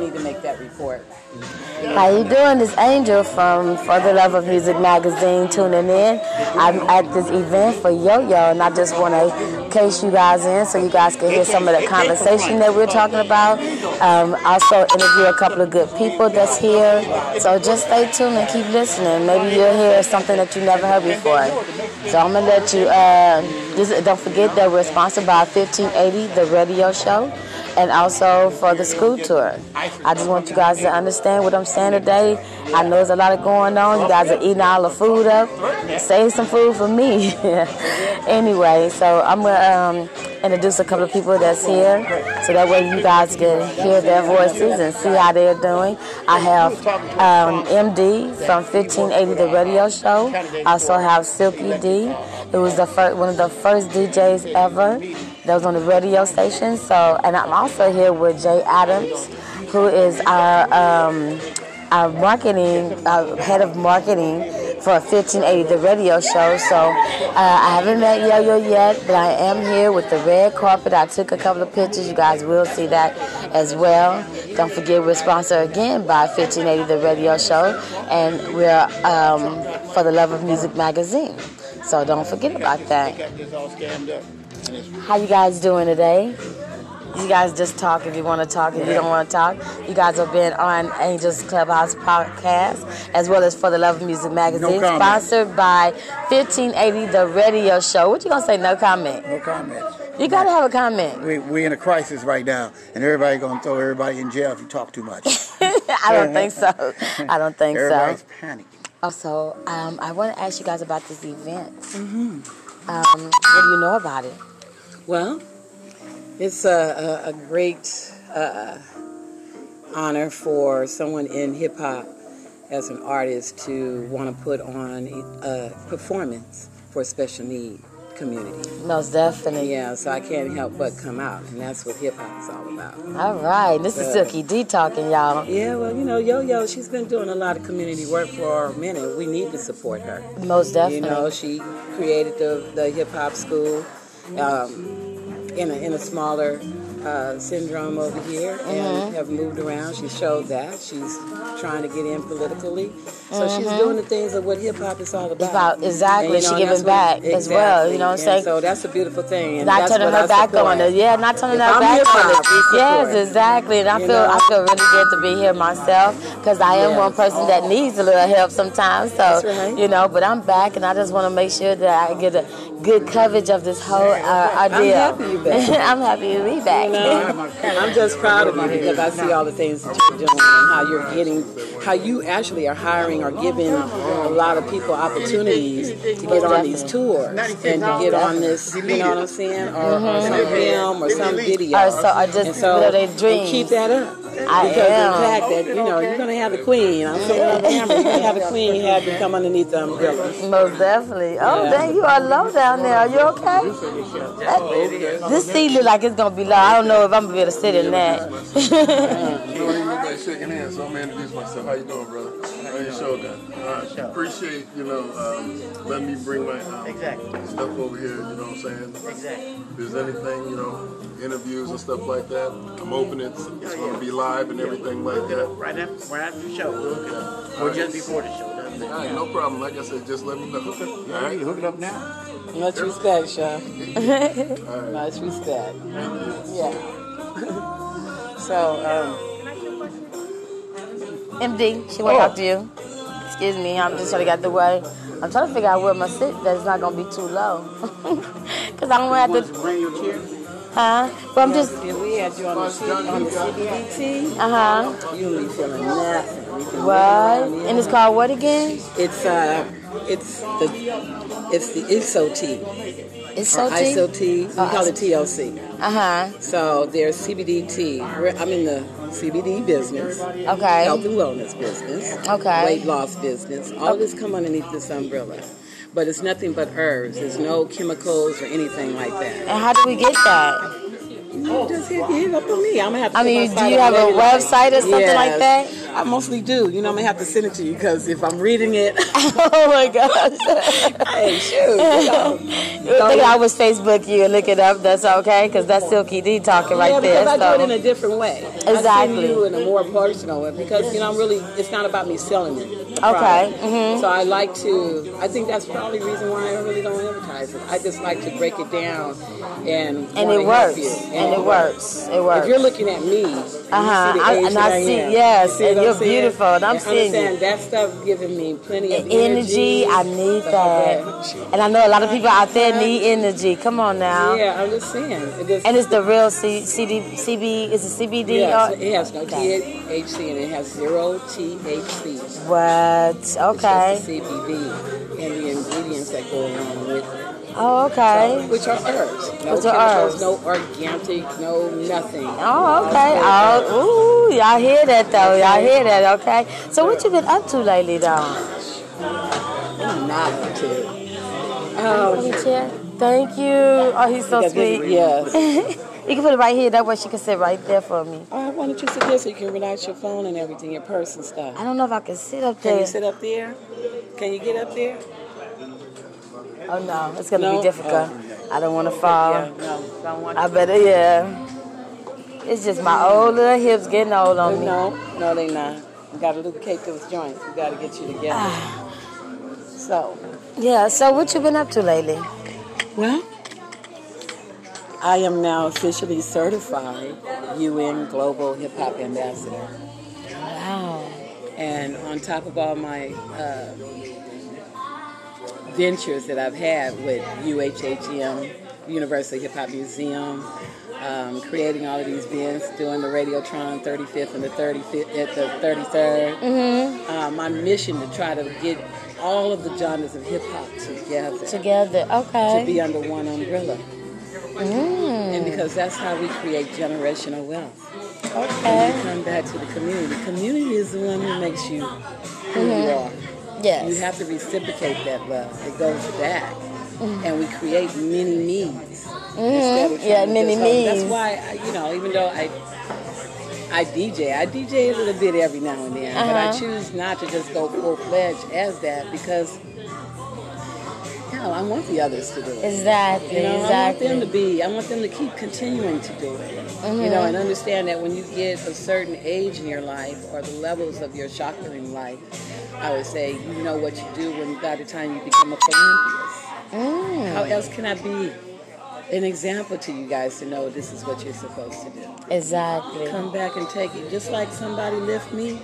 Need to make that report. How you doing? This Angel from For the Love of Music magazine tuning in. I'm at this event for Yo-Yo, and I just want to case you guys in so you guys can hear some of the conversation that we're talking about. Um, also interview a couple of good people that's here. So just stay tuned and keep listening. Maybe you'll hear something that you never heard before. So I'm gonna let you. Uh, don't forget that we're sponsored by 1580, the radio show and also for the school tour. I just want you guys to understand what I'm saying today. I know there's a lot of going on. You guys are eating all the food up. Save some food for me. anyway, so I'm going to um, introduce a couple of people that's here so that way you guys can hear their voices and see how they're doing. I have um, MD from 1580 The Radio Show. I also have Silky D. It was the first, one of the first DJs ever that was on the radio station. So, and I'm also here with Jay Adams, who is our um, our marketing uh, head of marketing for 1580 the radio show. So uh, I haven't met Yo-Yo yet, but I am here with the red carpet. I took a couple of pictures. You guys will see that as well. Don't forget we're sponsored again by 1580 the radio show, and we're um, for the Love of Music magazine. So don't forget about that. How you guys doing today? You guys just talk if you want to talk. If you don't want to talk, you guys have been on Angels Clubhouse podcast as well as For the Love of Music magazine, No sponsored by 1580 The Radio Show. What you gonna say? No comment. No comment. You gotta have a comment. We we in a crisis right now, and everybody gonna throw everybody in jail if you talk too much. I don't think so. I don't think Everybody's so. Everybody's panicking. Also, um, I want to ask you guys about this event. Mm-hmm. Um, what do you know about it? Well, it's a, a, a great uh, honor for someone in hip hop as an artist to want to put on a performance for a special need community. Most definitely. Yeah, so I can't help but come out, and that's what hip hop is all about. All right, this is Silky D talking, y'all. Yeah, well, you know, Yo Yo, she's been doing a lot of community work for a minute. We need to support her. Most definitely. You know, she created the, the hip hop school um, in, a, in a smaller uh, syndrome over here Mm-hmm. and have moved around. She showed that. She's trying to get in politically. So she's Mhm. doing the things of what hip hop is all about. about- exactly. And, She and giving that's what- back as well, you know what I'm saying? So that's a beautiful thing. And not turning her I back support. on it. Yeah, not turning If her I'm back on it. Yes, exactly. And I You feel know? I feel really good to be here myself because I am one person that needs a little help sometimes. So That's right. you know, but I'm back and I just want to make sure that I get a good coverage of this whole uh, I'm happy you're back. I'm happy to be back. You know, I'm just proud of you because I see all the things that you're doing and how you're getting, how you actually are hiring or giving a lot of people opportunities to get on these tours and to get on this, you know what I'm saying, or, or some film or some video. Or so- or just and so, live their and dreams. keep that up. I because am. the fact that you know you're gonna have the queen. I'm saying on camera, you're gonna have the queen have you come underneath the umbrella. Most definitely. Oh, Yeah. dang, you I love low down there. Are you okay? That- this seat look like it's gonna be low. I don't know if I'm gonna be able to sit in that. Shaking hands, so I'm gonna introduce myself. How you doing, brother? How you that? Uh, appreciate, you know, um, letting me bring my um, stuff over here, you know what I'm saying? Exactly. If there's anything, you know, interviews and stuff like that, I'm open. It's, it's gonna be live and everything like that. Right after, right after the show, we'll hook it up. Or just before the show. All right, no problem. Like I said, just let me know. All right, hook it up now. Much respect, Sean. Much respect. Yeah. so, um, MD, she want to talk to you. Excuse me, I'm just trying to get the way. I'm trying to figure out where my sit that's not gonna be too low. Cause I don't have to. Bring your chair. Huh? But I'm just. if we had you on the, C- on the CBT, Uh huh. you would be feeling nothing. What? And it's called what again? It's uh, it's the it's the ISO tea. It's or. ISO tea. We Oh, call it TLC. Uh huh. So there's CBD tea. I'm in the CBD business, Okay. health and wellness business, Okay. weight loss business. All this come underneath this umbrella. But it's nothing but herbs. There's no chemicals or anything like that. And how do we get that? You just hit, hit up on me. I'm gonna have to. I mean, do you have a website or something like that? I mostly do. You know, I'm gonna have to send it to you because if I'm reading it, oh my gosh. hey, shoot. You know. Look, I was Facebook you and look it up. That's okay, because that's Silky D talking right yeah, there. because I do it in a different way. I Exactly. send you in a more personal way because you know I'm really. It's not about me selling it. Okay, product. mhm. So I like to. I think that's probably the reason why I really don't advertise it. I just like to break it down and And wanna it help works. you. And it works. It works. If you're looking at me, uh see the I- age and I see- am. yes, you see and you're saying? beautiful, and I'm seeing you. that stuff giving me plenty of energy, I need that. And I know a lot of people out there need energy. Come on now. Yeah, I'm just saying. It just, And it's the real C- CD, CB, is it CBD? yeah, or- it has no Okay. THC and it has zero THC. What? It's Okay. just the CBD and the ingredients that go along with it. Oh, okay. Which are herbs. No Which are herbs. no organic, no nothing. Oh, okay. Oh, ooh, y'all hear that though. Y'all hear that, okay? So what you been up to lately, though? Not to. Let me check. Thank you. Oh, he's so sweet. Yes. you can put it right here. That way she can sit right there for me. Oh, why don't you sit there so you can relax your phone and everything, your purse and stuff? I don't know if I can sit up there. Can you sit up there? Can you get up there? Oh no, it's gonna No? be difficult. I don't want to fall. yeah, no, don't want I better, yeah. It's just my old little hips getting old on me. No, no, they not. You gotta lubricate those joints. We gotta get you together. Ah. so, Yeah. So what you been up to lately? well, I am now officially certified UN Global Hip Hop Ambassador. Wow. And on top of all my uh, ventures that I've had with UHHM, Universal Hip Hop Museum, um, creating all of these events, doing the Radiotron 35th and the 35th at the 33rd. Uh, my mission to try to get all of the genres of hip hop together Together. Okay. To be under one umbrella. And because that's how we create generational wealth. Okay. And we come back to the community. Community is the one who makes you who you are. You have to reciprocate that love. It goes back. And we create many needs. Mm-hmm. Yeah, many hold- That's why, you know, even though I I DJ, I DJ a little bit every now and then, but I Uh-huh. choose not to just go full fledged as that because, I want the others to do it. Exactly. You know, exactly. I want them to be, I want them to keep continuing to do it. Mm-hmm. You know, and understand that when you get a certain age in your life or the levels of your chakra in life, I would say you know what you do when by the time you become a Olympius. Mm. How else can I be an example to you guys to know this is what you're supposed to do? Exactly. Come back and take it. Just like somebody lift me,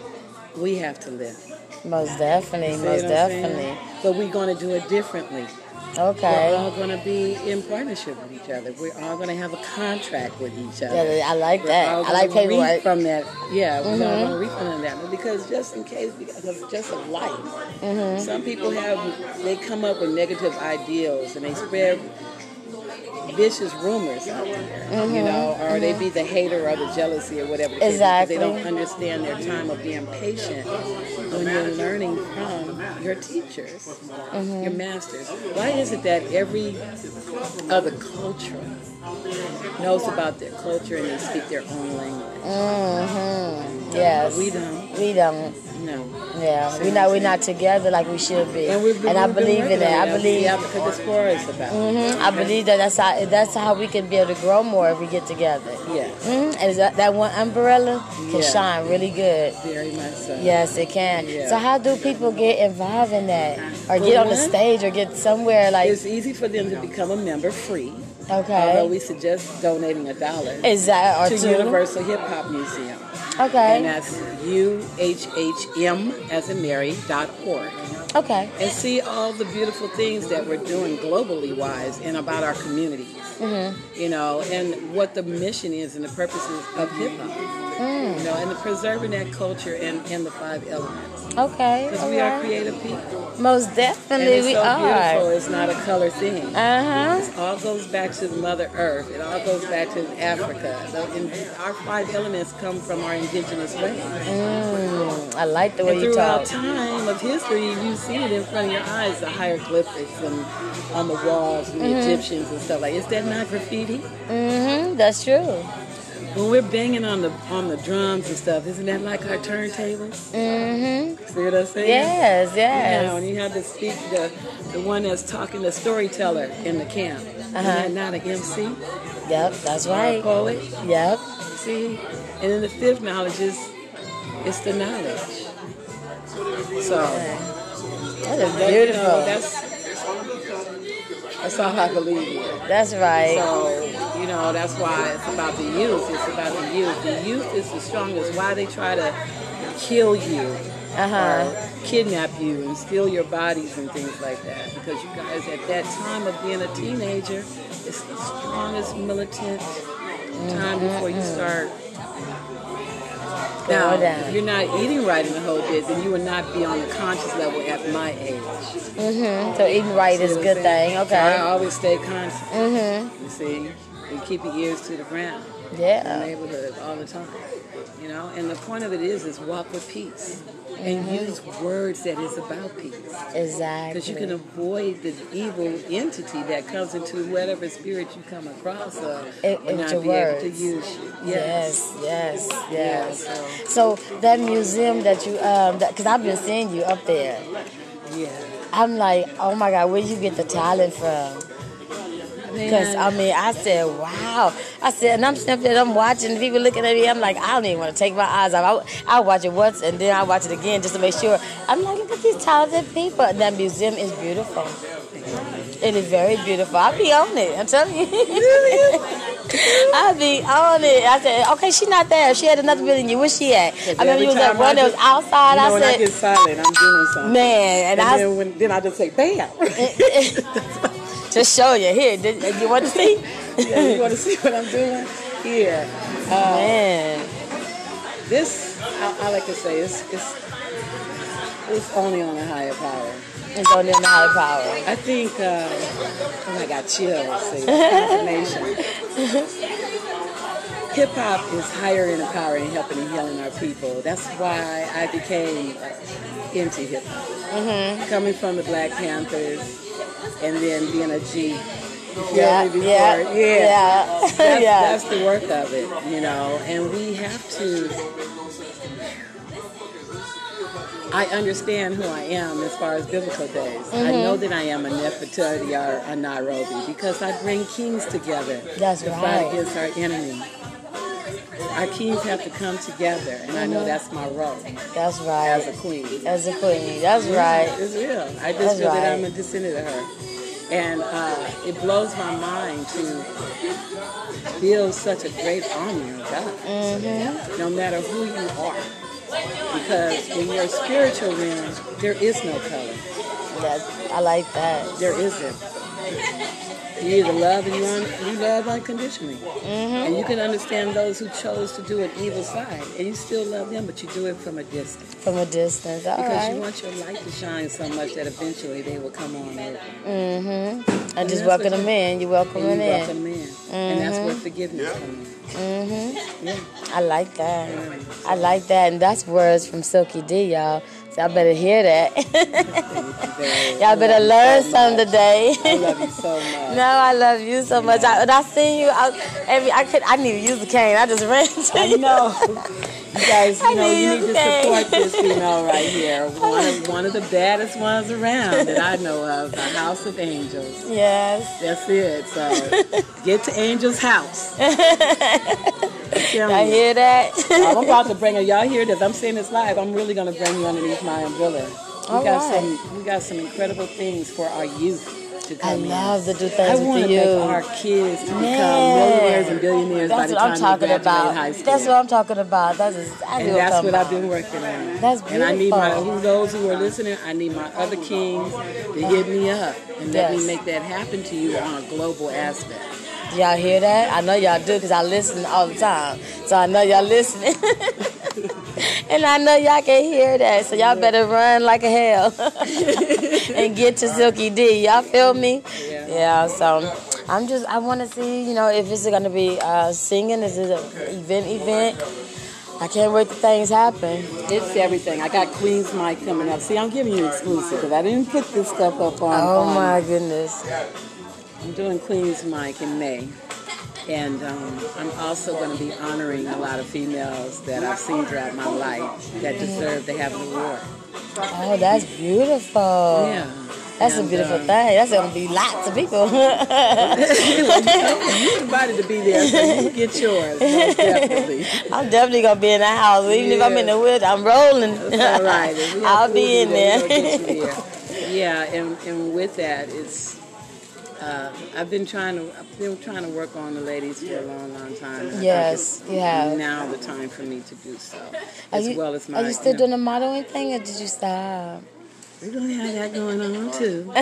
we have to lift. Most definitely. Most definitely. But we're going to do it differently. We're all going to be in partnership with each other. We're all going to have a contract with each other. Yeah, I like We're that. I like paperwork. from that. Yeah, we're Mm-hmm. going to reap from that. Because just in case, because of just of life, Mm-hmm. some people have they come up with negative ideals and they spread vicious rumors out there, you know, or they be the hater or the jealousy or whatever. the case They don't Mm-hmm. Understand their time of being patient when you're learning from your teachers, Mm-hmm. your masters. Why is it that every other culture knows about their culture and they speak their own language? Mm-hmm. Yes. We don't. We don't. No. Yeah. We not. We're not together like we should be. And, we've been, I believe in that. I believe. The Africa Diaspora is about. hmm I believe that that's how that's how we can be able to grow more if we get together. Yeah, hmm And that, that one umbrella can Yeah. shine really good. very much so. Yes, it can. Yeah. So how do people get involved in that, or get on the stage, or get somewhere like? It's easy for them to become a member free. Okay. Although we suggest donating a dollar Is that to two? Universal Hip Hop Museum. Okay. And that's UHHM as in Mary dot org. okay. And see all the beautiful things that we're doing globally wise and about our communities. Mm-hmm. You know, and what the mission is and the purposes of hip hop. You know, and the preserving that culture and, and the five elements. Okay. Because we are creative people. Most definitely we so beautiful. are. It's not a color thing. Uh huh. It all goes back to Mother Earth. It all goes back to Africa. And our five elements come from our indigenous ways. Mm, I like the way And you throughout talk. time of history, you see it in front of your eyes, the hieroglyphics and on the walls and the Mm-hmm. Egyptians and stuff like. Is that not graffiti? Mm-hmm. That's true. When we're banging on the on the drums and stuff, isn't that like our turntables? Mm-hmm. See what I'm saying? Yes. Yes. when you have to speak the the one that's talking, the storyteller in the camp. Uh-huh. Not an MC? Yep. That's right. poet? Yep. See? And then the fifth knowledge is it's the knowledge. So That is that, you know, beautiful. that's that's all I believe in. That's right. So, you know, that's why it's about the youth. It's about the youth. The youth is the strongest. Why they try to kill you Uh huh. or kidnap you and steal your bodies and things like that. Because you guys, at that time of being a teenager, it's the strongest militant time before you start. Now, if you're not eating right in the whole bit, then you will not be on the conscious level at my age. Mm-hmm. So eating right is a good thing. Okay. So I always stay conscious. Mm-hmm. You see, you keep your ears to the ground in the Yeah. neighborhood all the time. You know, and the point of it is, is walk with peace and use words that is about peace. Exactly. Because you can avoid the evil entity that comes into whatever spirit you come across of In- and not be able to use you. Yes, yes, yes. Yeah, So that museum that you, um, because I've been seeing you up there. Yeah. I'm like, oh my God, where did you get the talent from? Because I mean, I said, wow. I said, and I'm there, I'm watching people looking at me. I'm like, I don't even want to take my eyes off. I, I watch it once and then I watch it again just to make sure. I'm like, look at these talented people. That museum is beautiful. It is very beautiful. I'll be on it. I'm telling you. I'll be on it. I said, okay, she's not there. She had another building. You where she at? I remember you was at time I one that was outside. You know, I when I get said, silent, I'm doing something. man, And and, I then, when, then I just say, bam. to show you here. Did, you want to see? yeah, you want to see what I'm doing? Here. Uh, Man, this, I, I like to say, it's, it's, it's only on a higher power. it's only on the higher power. I think, uh, oh, I got chills. See, confirmation. Hip hop is higher in the power in helping and healing our people. That's why I became into hip hop. Mm-hmm. Coming from the Black Panthers and then being a G. Feel Yeah, yeah, yeah, That's, yeah. that's the work of it, you know. And we have to. I understand who I am as far as biblical days. I Mm-hmm. know that I am a Nefertiti or a Nairobi because I bring kings together That's to right. fight against our enemy. Our kings have to come together, and I know that's my role That's right. as a queen. As a queen. That's right. It's real. I just That's feel that. I'm a descendant of her. And uh, it blows my mind to build such a great army of God, Mm-hmm. no matter who you are. Because in your spiritual realm, there is no color. That's, I like that. There isn't. You either love and you, un- you love unconditionally. Mm-hmm. And you can understand those who chose to do an evil side. And you still love them, but you do it from a distance. From a distance. All Because you want your light to shine so much that eventually they will come on over. Mm-hmm. And just welcome them in. You welcome And them you welcome them in. And that's where forgiveness comes in. Mm-hmm. Yeah. I like that. I like that. And that's words from Silky D, y'all. So I better hear that. y'all better learn something today. I love you so much. No, I love you so much. I, and I seen you out every. I could. I need to use the cane. I just ran to I you. know. You guys, I you know, knew you you need to support this female right here. One of, one of the baddest ones around that I know of, the House of Angels. Yes. That's it. So get to Angel's house. I hear that. Uh, I'm about to bring her. Y'all hear this? I'm saying this live. I'm really gonna bring you underneath my umbrella. We All got right. some. We got some incredible things for our youth to I come in. love to do I things want with to make our kids to become millionaires and billionaires by That's the what time I'm talking they graduate about. high school. That's what I'm talking about. That's exactly and that's what I've been working on. That's beautiful. And I need my who those who are listening. I need my other kings to hit me up and let me make that happen to you on a global aspect. Y'all hear that? I know y'all do because I listen all the time. So I know y'all listening. and I know y'all can hear that. So y'all better run like a hell and get to Silky D. Y'all feel me? Yeah. So I'm just, I want to see, you know, if it's going to be uh, singing, is it an event event? I can't wait till things happen. It's everything. I got Queen's Mic coming up. See, I'm giving you exclusive because I didn't put this stuff up on. Oh on- my goodness. I'm doing Queen's Mic in May. And um, I'm also going to be honoring a lot of females that I've seen throughout my life that deserve to have an award. Oh, that's beautiful. Yeah. That's a beautiful uh, thing. That's going to be lots of people. You invited to be there, so you get yours. Most definitely. I'm definitely gonna be in the house, even if I'm in the wheelchair. I'm rolling. That's all right. If we have I'll be in there, we'll there. get you there. Yeah, and, and with that, it's uh, I've been trying to I've been trying to work on the ladies for a long, long time. Yes, you have. Now the time for me to do so, Are as you, well as my. are you still know, doing the modeling thing, or did you stop? We're gonna have that going on too.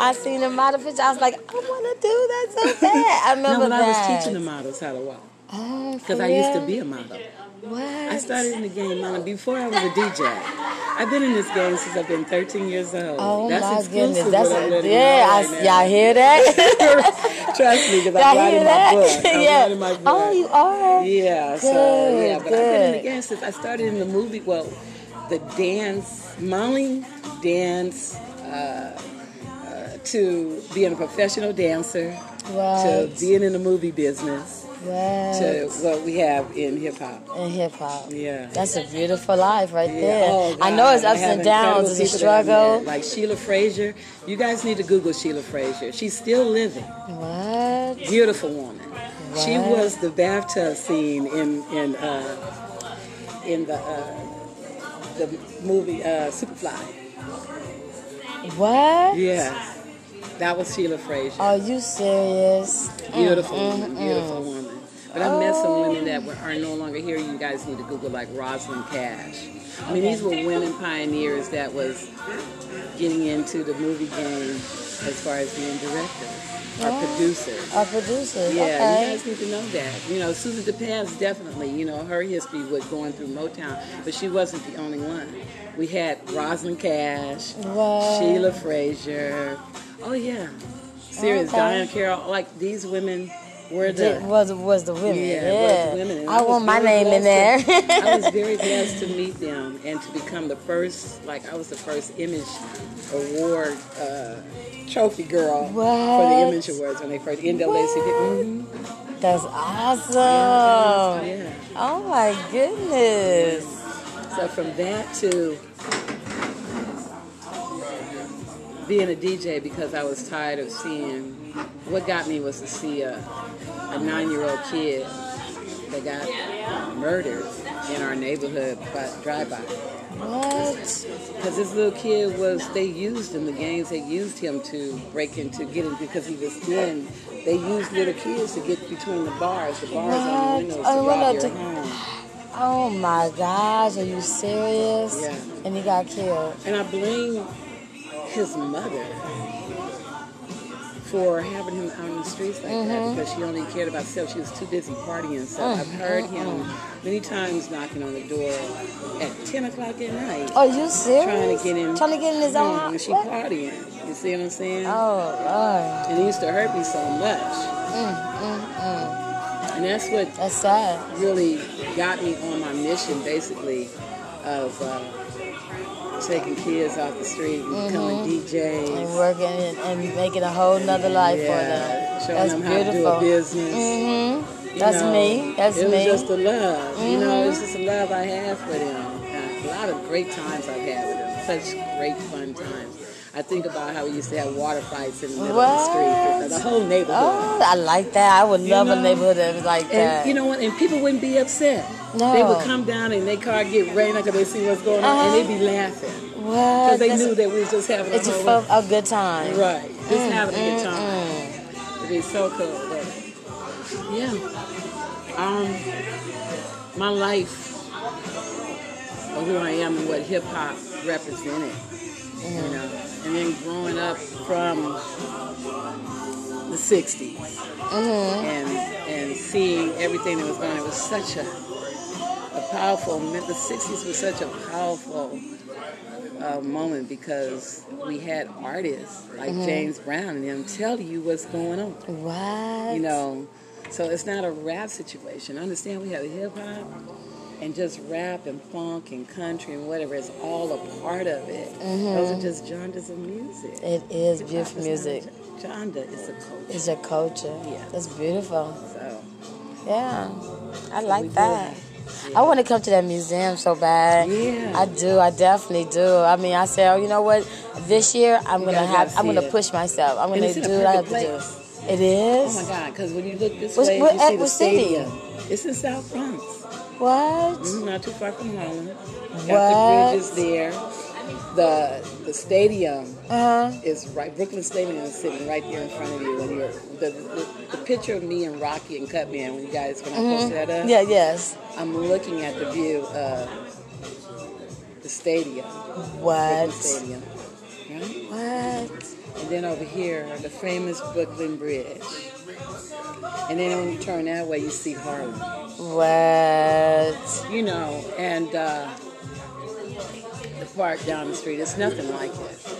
I seen the model picture. I was like, I want to do that so bad. I remember No, remember when I was teaching the models how to walk, Oh, because for I used to be a model. What? I started in the game model before I was a DJ. I've been in this game since I've been 13 years old. Oh That's my goodness, that's a, yeah. I, right y'all hear that? Trust me, because I'm writing that? my book. I'm yeah. writing my book. Oh, you are. Yeah, so Good, yeah, but I've been in the game since I started in the movie. Well, the dance, modeling, dance, uh, uh, to being a professional dancer, Right. to being in the movie business, Right. to what we have in hip hop. in hip hop. Yeah. That's a beautiful life right Yeah. there. Oh, I know it's ups and downs, it's a people that I've struggle. Like Sheila Frazier. You guys need to Google Sheila Frazier. She's still living. What? Beautiful woman. She was the bathtub scene in in uh, in the uh, the movie uh, Superfly. What? Yes. That was Sheila Frazier. Are you serious? Beautiful Mm, woman, beautiful woman. But I met some women that oh. were, are no longer here. You guys need to Google like Rosalind Cash. I mean, these were women pioneers that was getting into the movie game as far as being directors or producers. Our producers. Yeah, okay. you guys need to know that. You know, Susan de Passe definitely, you know, her history with going through Motown, but she wasn't the only one. We had Rosalind Cash, What? Sheila Frazier. Oh yeah, serious. Okay. Diahann Carroll. Like these women were the. was was the women? Yeah, Yeah, was the women. And I, want my name in there. to- I was very blessed to meet them and to become the first, like I was the first Image Award uh, trophy girl for the Image Awards when they first NAACP. Mhm. That's awesome. Yeah. Oh my goodness. So from that to being a DJ because I was tired of seeing what got me was to see a, a nine year old kid that got murdered in our neighborhood by drive by. What? Because this little kid was, they used him, the gangs, they used him to break into, get in, because he was thin. They used little kids to get between the bars, the bars on the What? windows to rob your home. Oh my gosh, are you serious? Yeah. And he got killed. And I blame his mother for having him out in the streets like Mm-hmm. that because she only cared about herself. She was too busy partying stuff. I've heard him many times knocking on the door at 10 o'clock at night. Are you serious? Trying to get in. Trying to get in his own house? And she What? partying. You see what I'm saying? Oh Lord. And it used to hurt me so much. And that's what mm, That's sad. really got me on my mission, basically, of uh, taking kids off the street and becoming DJs. Mm-hmm. And working and, and making a whole nother life for them. showing That's them beautiful. how to do a business. hmm That's know, me. That's it me. Mm-hmm. was just the love. You know, it's just the love I have for them. A lot of great times I've had with them. Such great fun times. I think about how we used to have water fights in the middle of the What? street. The whole neighborhood. Oh, I like that. I would love a know? neighborhood that was like that. You know what? And people wouldn't be upset. No. They would come down and their car get rained because they see what's going on, Uh-huh. and they'd be laughing what? because they That's- knew that we was just having a It just a good time. right, just having a good mm, time. It'd be so cool. But yeah, um, my life of who I am and what hip hop represented, you know, and then growing up from the '60s and and seeing everything that was going. on. It was such a a powerful. Moment the '60s was such a powerful uh, moment because we had artists like James Brown and them tell you what's going on. What? You know, so it's not a rap situation. Understand we have hip hop and just rap and funk and country and whatever. It's all a part of it. Mm-hmm. Those are just genres of music. It is Hip-hop beautiful is music. a Genre is a culture. It's your culture. Yeah. That's beautiful. So Yeah. I we like that. have- I want to come to that museum so bad. Yeah. I do. I definitely do. I mean, I say, oh, you know what? This year I'm You gonna have. I'm gonna push myself. I'm gonna do what I have to do. It is. Oh my God! Because when you look this What's- way, what- you see the city? stadium. It's in South Bronx. What? Mhm, Not too far from Harlem. Got What? the bridges there. The the stadium Uh huh. is right. Brooklyn Stadium is sitting right there in front of you. When you're the, the, the picture of me and Rocky and Cutman when you guys when I posted that up. Mm-hmm. Yeah. Yes. I'm looking at the view of the stadium. Brooklyn What? Stadium. Right? What? And then over here, the famous Brooklyn Bridge. And then when you turn that way, you see Harlem. What? You know, and uh, the park down the street, it's nothing like it.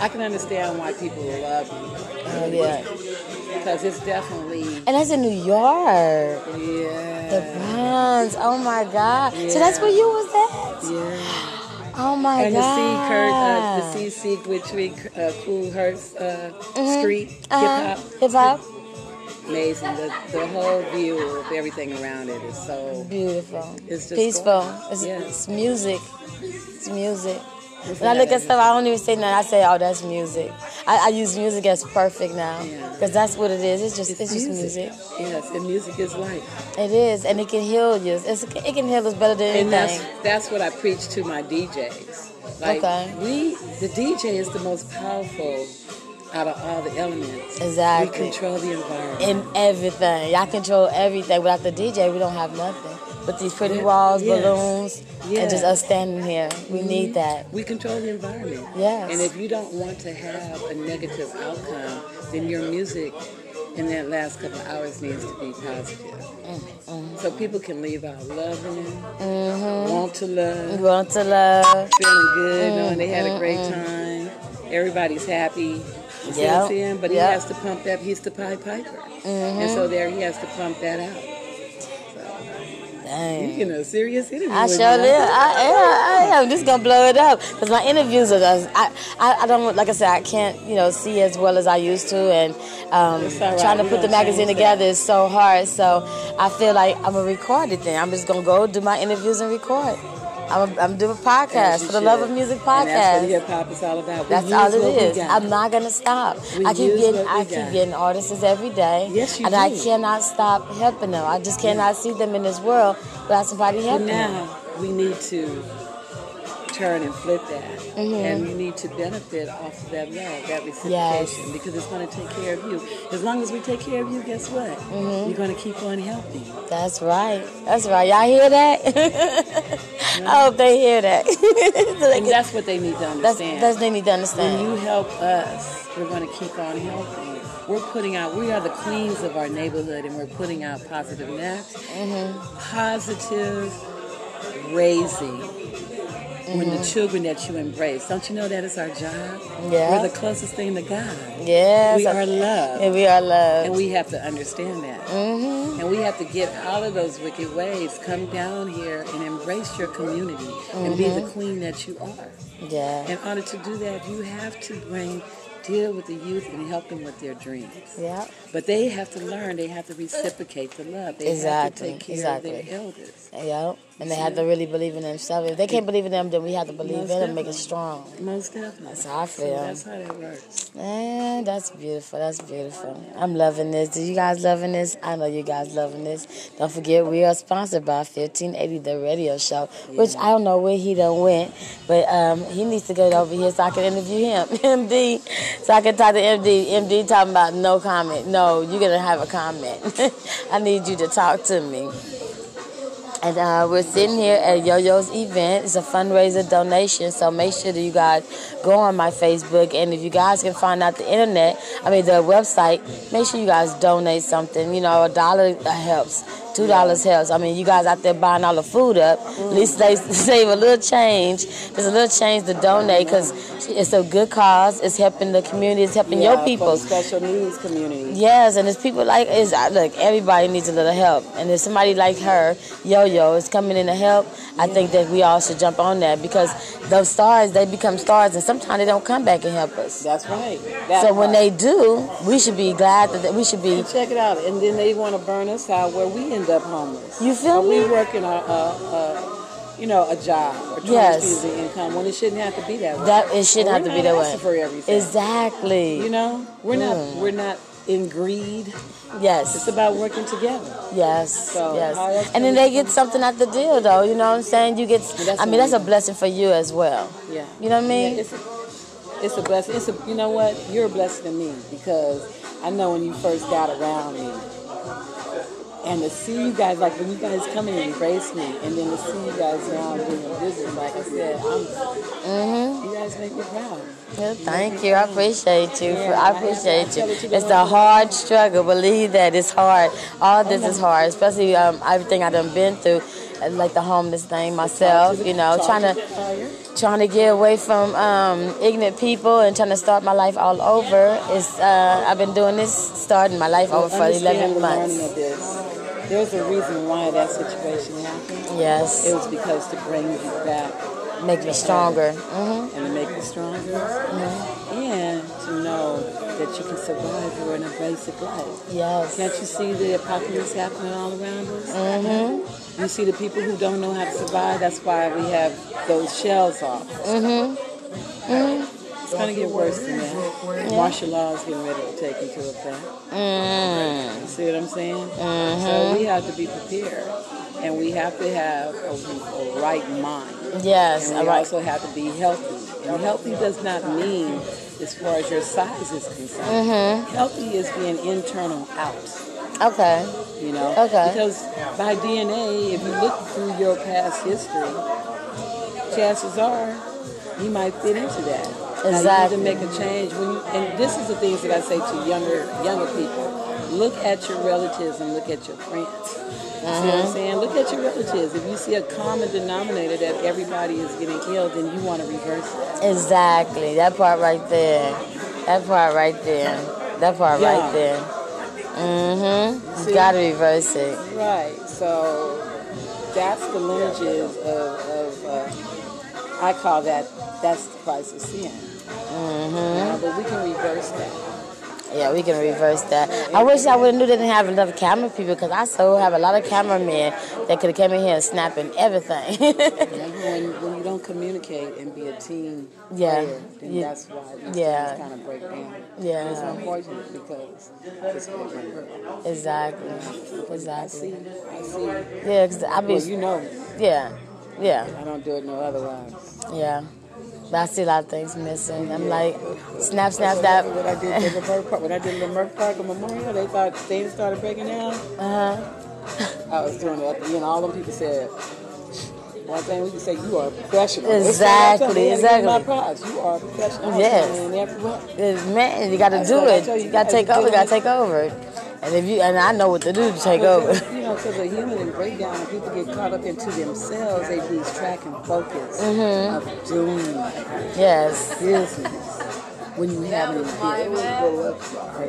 I can understand why people love you. Oh yeah. Because it's definitely, And that's in New York. yeah. The Bronx. Oh my God. So that's where you was at. yeah. Oh my And the God. C Kurt, uh, the C Secret Tree, uh, Kool Herc's uh, Street, hip Uh-huh. hop. Hip hop. Amazing. The, the whole view of everything around it is so Beautiful. It's just peaceful. It's, Yeah. it's music. It's music. It's When I look at stuff, I don't even say nothing. I say, "Oh, that's music." I, I use music as perfect now Yeah. because that's what it is. It's just it's, just music. Yes, and music is life. It is, and it can heal you. It's, it can heal us better than And that's that's what I preach to my DJs. Like Okay. we the DJ is the most powerful out of all the elements. Exactly. We control the environment. And everything, y'all control everything. Without the DJ, we don't have nothing. With these pretty walls, Yes. balloons, and just us standing here, we need that. we control the environment. Yes. And if you don't want to have a negative outcome, then your music in that last couple of hours needs to be positive. Mm, So people can leave out loving, Mm-hmm. want to love, want to love. feeling good, knowing they had a great time. Everybody's happy. You see what Yep, I'm saying? But he has to pump that. He's the Pied Piper, Mm-hmm. and so there he has to pump that out. Dang. You a serious interview. I sure huh? I am. I am. Just gonna blow it up because my interviews are. Just, I, I I don't like I said. I can't you know see as well as I used to, and um, right. trying to We put the magazine together is so hard. So I feel like I'm gonna record it. Then I'm just gonna go do my interviews and record. I'm a, I'm doing a podcast for the love of music And that's what podcast. hip hop is all about. We That's all it is. I'm not gonna stop. We I keep getting, I keep got. getting artists every day. Yes, you and I cannot stop helping them. I just cannot see them in this world without somebody helping them. now we need to turn and flip that, Mm-hmm. and we need to benefit off of that love, that reciprocation, Yes. because it's going to take care of you. As long as we take care of you, guess what? Mm-hmm. You're going to keep on helping. That's right. That's right. Y'all hear that? I hope they hear that. So And that's what they need to that's, understand. that's they need to understand. when you help us, we're going to keep on helping. We're putting out, we are the queens of our neighborhood, and we're putting out positive naps, Mm-hmm. positive raising. When Mm-hmm. the children that you embrace, don't you know that is our job? Yeah. We're the closest thing to God. yes. We are love. And we are loved. And we have to understand that. mm-hmm. And we have to get out of those wicked ways. Come down here and embrace your community and be Mm-hmm. the queen that you are. Yeah. In order to do that, you have to bring, deal with the youth and help them with their dreams. Yeah. But they have to learn, they have to reciprocate the love. They Exactly, have to take care exactly. of their elders. Yeah. And they have to really believe in themselves. If they can't believe in them, then we have to believe Most in them and make it strong. Most definitely. That's how I So feel. that's how that works. Man, that's beautiful. That's beautiful. I'm loving this. Do you guys loving this? I know you guys loving this. Don't forget, we are sponsored by 1580 The Radio Show, which I don't know where he done went, but um, he needs to get over here so I can interview him, MD, so I can talk to MD. MD talking about no comment. No, you're gonna have a comment. I need you to talk to me. And uh, we're sitting here at Yo-Yo's event. It's a fundraiser donation, so make sure that you guys go on my Facebook. And if you guys can find out the internet, I mean the website, make sure you guys donate something. You know, a dollar helps. Two dollars helps. I mean, you guys out there buying all the food up. At least they save a little change. There's a little change to donate because it's a good cause. It's helping the community. It's helping Yeah, your people. Special needs community. Yes, and it's people like is look. Everybody needs a little help, and if somebody like her, Yo Yo, is coming in to help, I think that we all should jump on that because those stars they become stars, and sometimes they don't come back and help us. That's right. That So when they do, we should be glad that we should be. check it out, and then they want to burn us out where we end up homeless. You feel Or me? We working a, a, you know, a job or trying Yes. to use the income when it shouldn't have to be that way. That it shouldn't have to be that way. for everything. Exactly. You know, we're Mm. not we're not in greed. Yes. It's about working together. Yes, So, yes. And then they get something out the deal, though. You know what I'm saying? You get. I mean, that's a blessing for you as well. Yeah. You know what I mean? Yeah, it's, a, it's a blessing. It's a you know what? You're a blessing to me because I know when you first got around me. And to see you guys, like when you guys come and embrace me, and then to see you guys now doing business, like I said, I'm, Mm-hmm. you guys make me proud. Yeah, thank you. I appreciate you. Yeah, I I have to- appreciate I you. tell it to the It's a hard struggle. Believe that it's hard. All this is hard, especially um, everything I done been through, like the homeless thing myself. You know, trying to trying to get away from um, ignorant people and trying to start my life all over. It's uh, I've been doing this, starting my life over for 11 months. There's a reason why that situation happened. Yes. It was because to bring you back. Make you stronger. hmm And to make you stronger. And to know that you can survive here in a basic life. Yes. Can't you see the apocalypse happening all around us? Mm-hmm. You see the people who don't know how to survive. That's why we have those shells off. Mm-hmm. Mm-hmm. It's gonna get worse than that. Martial law is getting ready to take into effect. Mm. See what I'm saying? Mhm. So we have to be prepared, and we have to have a, a right mind. Yes, and we right- also have to be healthy. And healthy does not mean as far as your size is concerned. Mhm. Healthy is being internal out. Okay. You know, Okay. because by DNA, if you look through your past history, chances are you might fit into that. Exactly. you need to make a change when you, and this is the things that I say to younger younger people. Look at your relatives and look at your friends. See what I'm Mhm. saying? Look at your relatives. If you see a common denominator that everybody is getting ill, then you want to reverse that. Exactly. That part right there. That part right there. That part Yeah. right there. Mm-hmm. You gotta reverse it. Right. So that's the lineages of, of uh, I call that that's the price of sin. Mm-hmm. But we can reverse that. Yeah, we can reverse that. I wish I would have knew they didn't have enough camera people because I so have a lot of cameramen that could have come in here and snapping everything. when, when you don't communicate and be a team Yeah. player, then Yeah. that's why these Yeah. kind of break down. Yeah. And it's unfortunate because it's going to hurt. exactly. I Exactly. see. I see. Yeah, 'cause I be. Well, you know, Yeah. Yeah. I don't do it no otherwise. Yeah. But I see a lot of things missing. I'm like, snap, snap, snap. What I did at Leimert Park, when I did the Leimert Park Memorial, they thought things started breaking down. Uh-huh. I was doing it, and all them people said, one thing we can say, you are a professional. Exactly, you, exactly. My props. You are a professional. Yes. In. Yes, Man, you got to do it. you You got to take over. You got to take over. And if you and I know what to do to take over. You know, because of human and breakdown, and people get caught up into themselves, they lose track and focus mm-hmm. of doing Yes. business. When you have an event or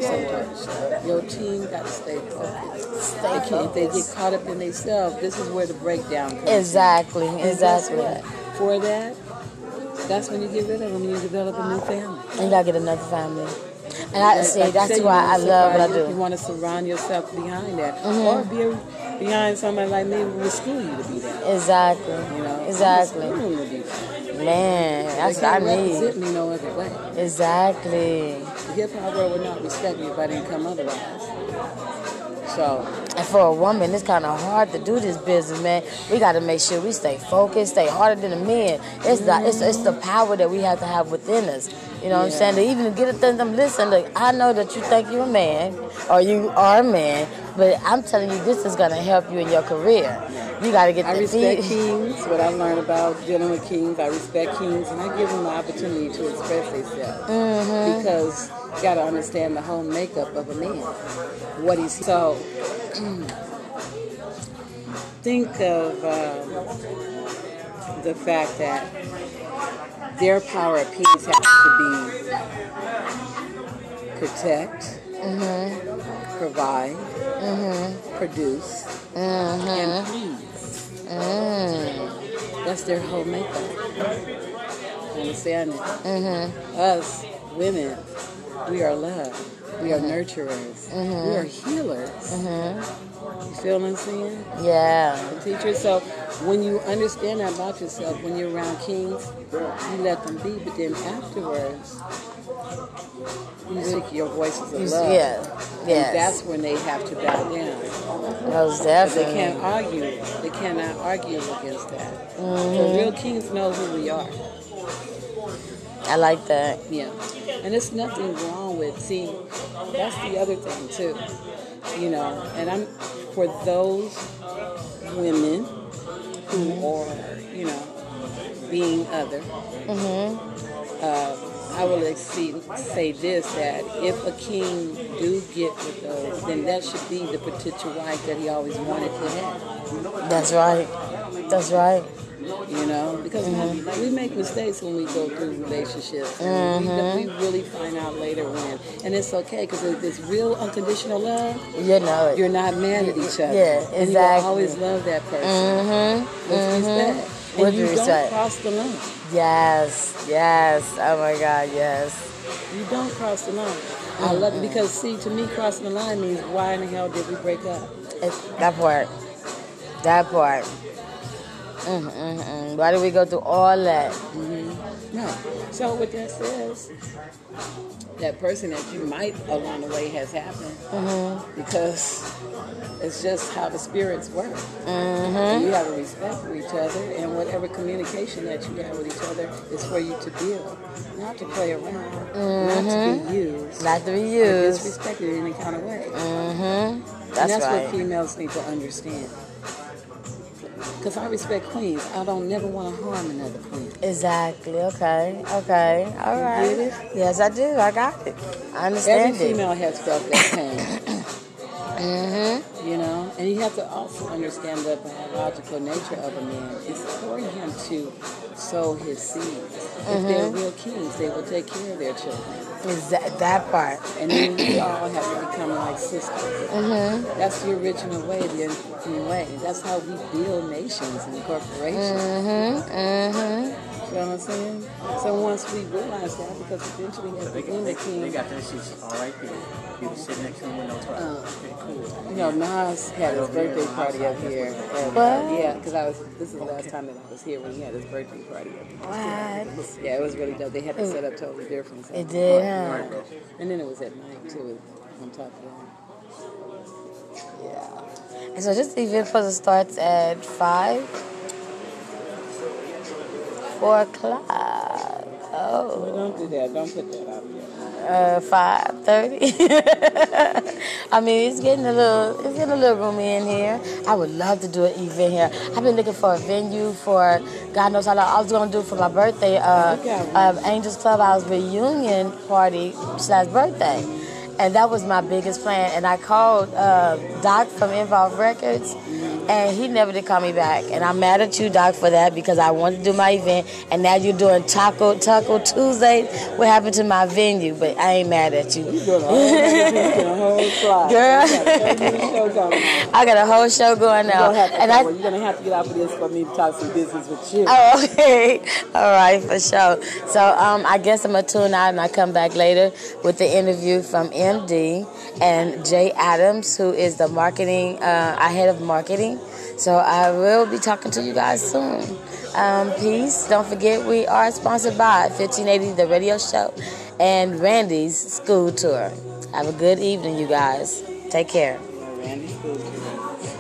some type of stuff, your team got to stay focused. Stay can't- If they get caught up in themselves, this is where the breakdown comes. Exactly. in. And Exactly. what? For that, that's when you get rid of them. You develop a new family. And you gotta get another family. And I see Like that's why I love what I surround- You do. want to surround yourself behind that, Mhm. or be a, behind somebody like me who will school you to be that. Exactly. You know, Exactly. I'm to be. Man, that's what I need. me no other way. Exactly. The hip hop world would not respect me if I didn't come otherwise. So, And for a woman, it's kind of hard to do this business, man. We got to make sure we stay focused, stay harder than the men. It's the it's, it's the power that we have to have within us. You know what I'm saying? To even get it them listen, look, I know that you think you're a man or you are a man, but I'm telling you this is gonna help you in your career. You gotta get I the respect kings, what I learned about dealing with kings. I respect kings, and I give them the opportunity to express themselves. Mm-hmm. Because you got to understand the whole makeup of a man. What he's so. think of um, the fact that their power of peace has to be protect, mm-hmm. provide, mm-hmm. produce, and mm-hmm. please. Mm. That's their whole makeup. You understand it? Us women, we are love. We are nurturers. We are healers. You feel what I'm saying? Yeah. Teacher. So when you understand that about yourself, when you're around kings, you let them be. But then afterwards, you speak your voices of love. yeah. Yes. That's when they have to bow down. Most definitely. they can't argue. They cannot argue against that. Mm-hmm. So real kings know who we are. I like that. Yeah. And there's nothing wrong with, see, that's the other thing too. You know, and I'm, for those women who are, you know, being other, uh, I will exceed, say this that if a king do get with those, then that should be the potential wife that he always wanted to have. That's right. That's right. You know because we, mm-hmm. we make mistakes when we go through relationships and we, we mm-hmm. really find out later when and it's okay because if it's real unconditional love You know it. you're not mad at each other Yeah, and you always love that person Mm-hmm. with respect mm-hmm. and With you respect. don't cross the line Yes. Yes. Oh my God. Yes. you don't cross the line I love it because see to me crossing the line means why in the hell did we break up It's, that part. That part. Mm-mm-mm. Why did we go through all that? Mm-hmm. No. So what that says, that person that you might along the way has happened mm-hmm. because it's just how the spirits work. And you have a respect for each other, and whatever communication that you have with each other is for you to build, not to play around, not to be used, Not to be used. disrespected in any kind of way. Mm-hmm. and That's, that's right. what females need to understand. Because I respect queens. I don't never want to harm another queen. Exactly. Okay. Okay. All right. Yes, I do. I got it. I understand Every it. female has felt that pain. Mm-hmm. You know, and you have to also understand the biological nature of a man. It's for him to sow his seeds. If Mm-hmm. they're real kings, they will take care of their children. Is that, that part? And then we all have to become like sisters. Mm-hmm. That's the original way, the American way. That's how we build nations and corporations. Mm-hmm. Mm-hmm. You know what I'm saying? So once we realize that, because eventually as the women They king, got their seats all right there. You can sit next to them with no problem. Uh, Okay, cool. You know, Nas had his birthday party up here. And, uh, yeah, because I was. This is the last time that I was here when he had his birthday party up here. What? Yeah, it was really dope. They had it set up totally different. so- It did, huh? And then it was at night too, on top of that. Yeah. And so this event for to starts at five, four o'clock. Oh. Well, don't do that. Don't put that out there. uh, five thirty. I mean, it's getting a little, it's getting a little roomy in here. I would love to do an event here. I've been looking for a venue for God knows how long. I was gonna do for my birthday, uh, uh, Angels Clubhouse reunion party slash birthday, and that was my biggest plan. And I called uh, Doc from Involve Records. And he never did call me back. And I'm mad at you, Doc, for that because I wanted to do my event. And now you're doing Taco Taco Tuesday. What happened to my venue? But I ain't mad at you. You doing a whole, you doing a whole. Girl. You got a thirty-minute show going on. I got a whole show going You're now. gonna have to, And I you're gonna have to get out of this for me to talk some business with you. Oh, okay. All right, for sure. So um, I guess I'm going to tune out and I come back later with the interview from MD and Jay Adams, who is the marketing, uh, our head of marketing. So I will be talking to you guys soon. Um, peace. Don't forget we are sponsored by 1580 The Radio Show and Randy's School Tour. Have a good evening, you guys. Take care. Randy Spooky.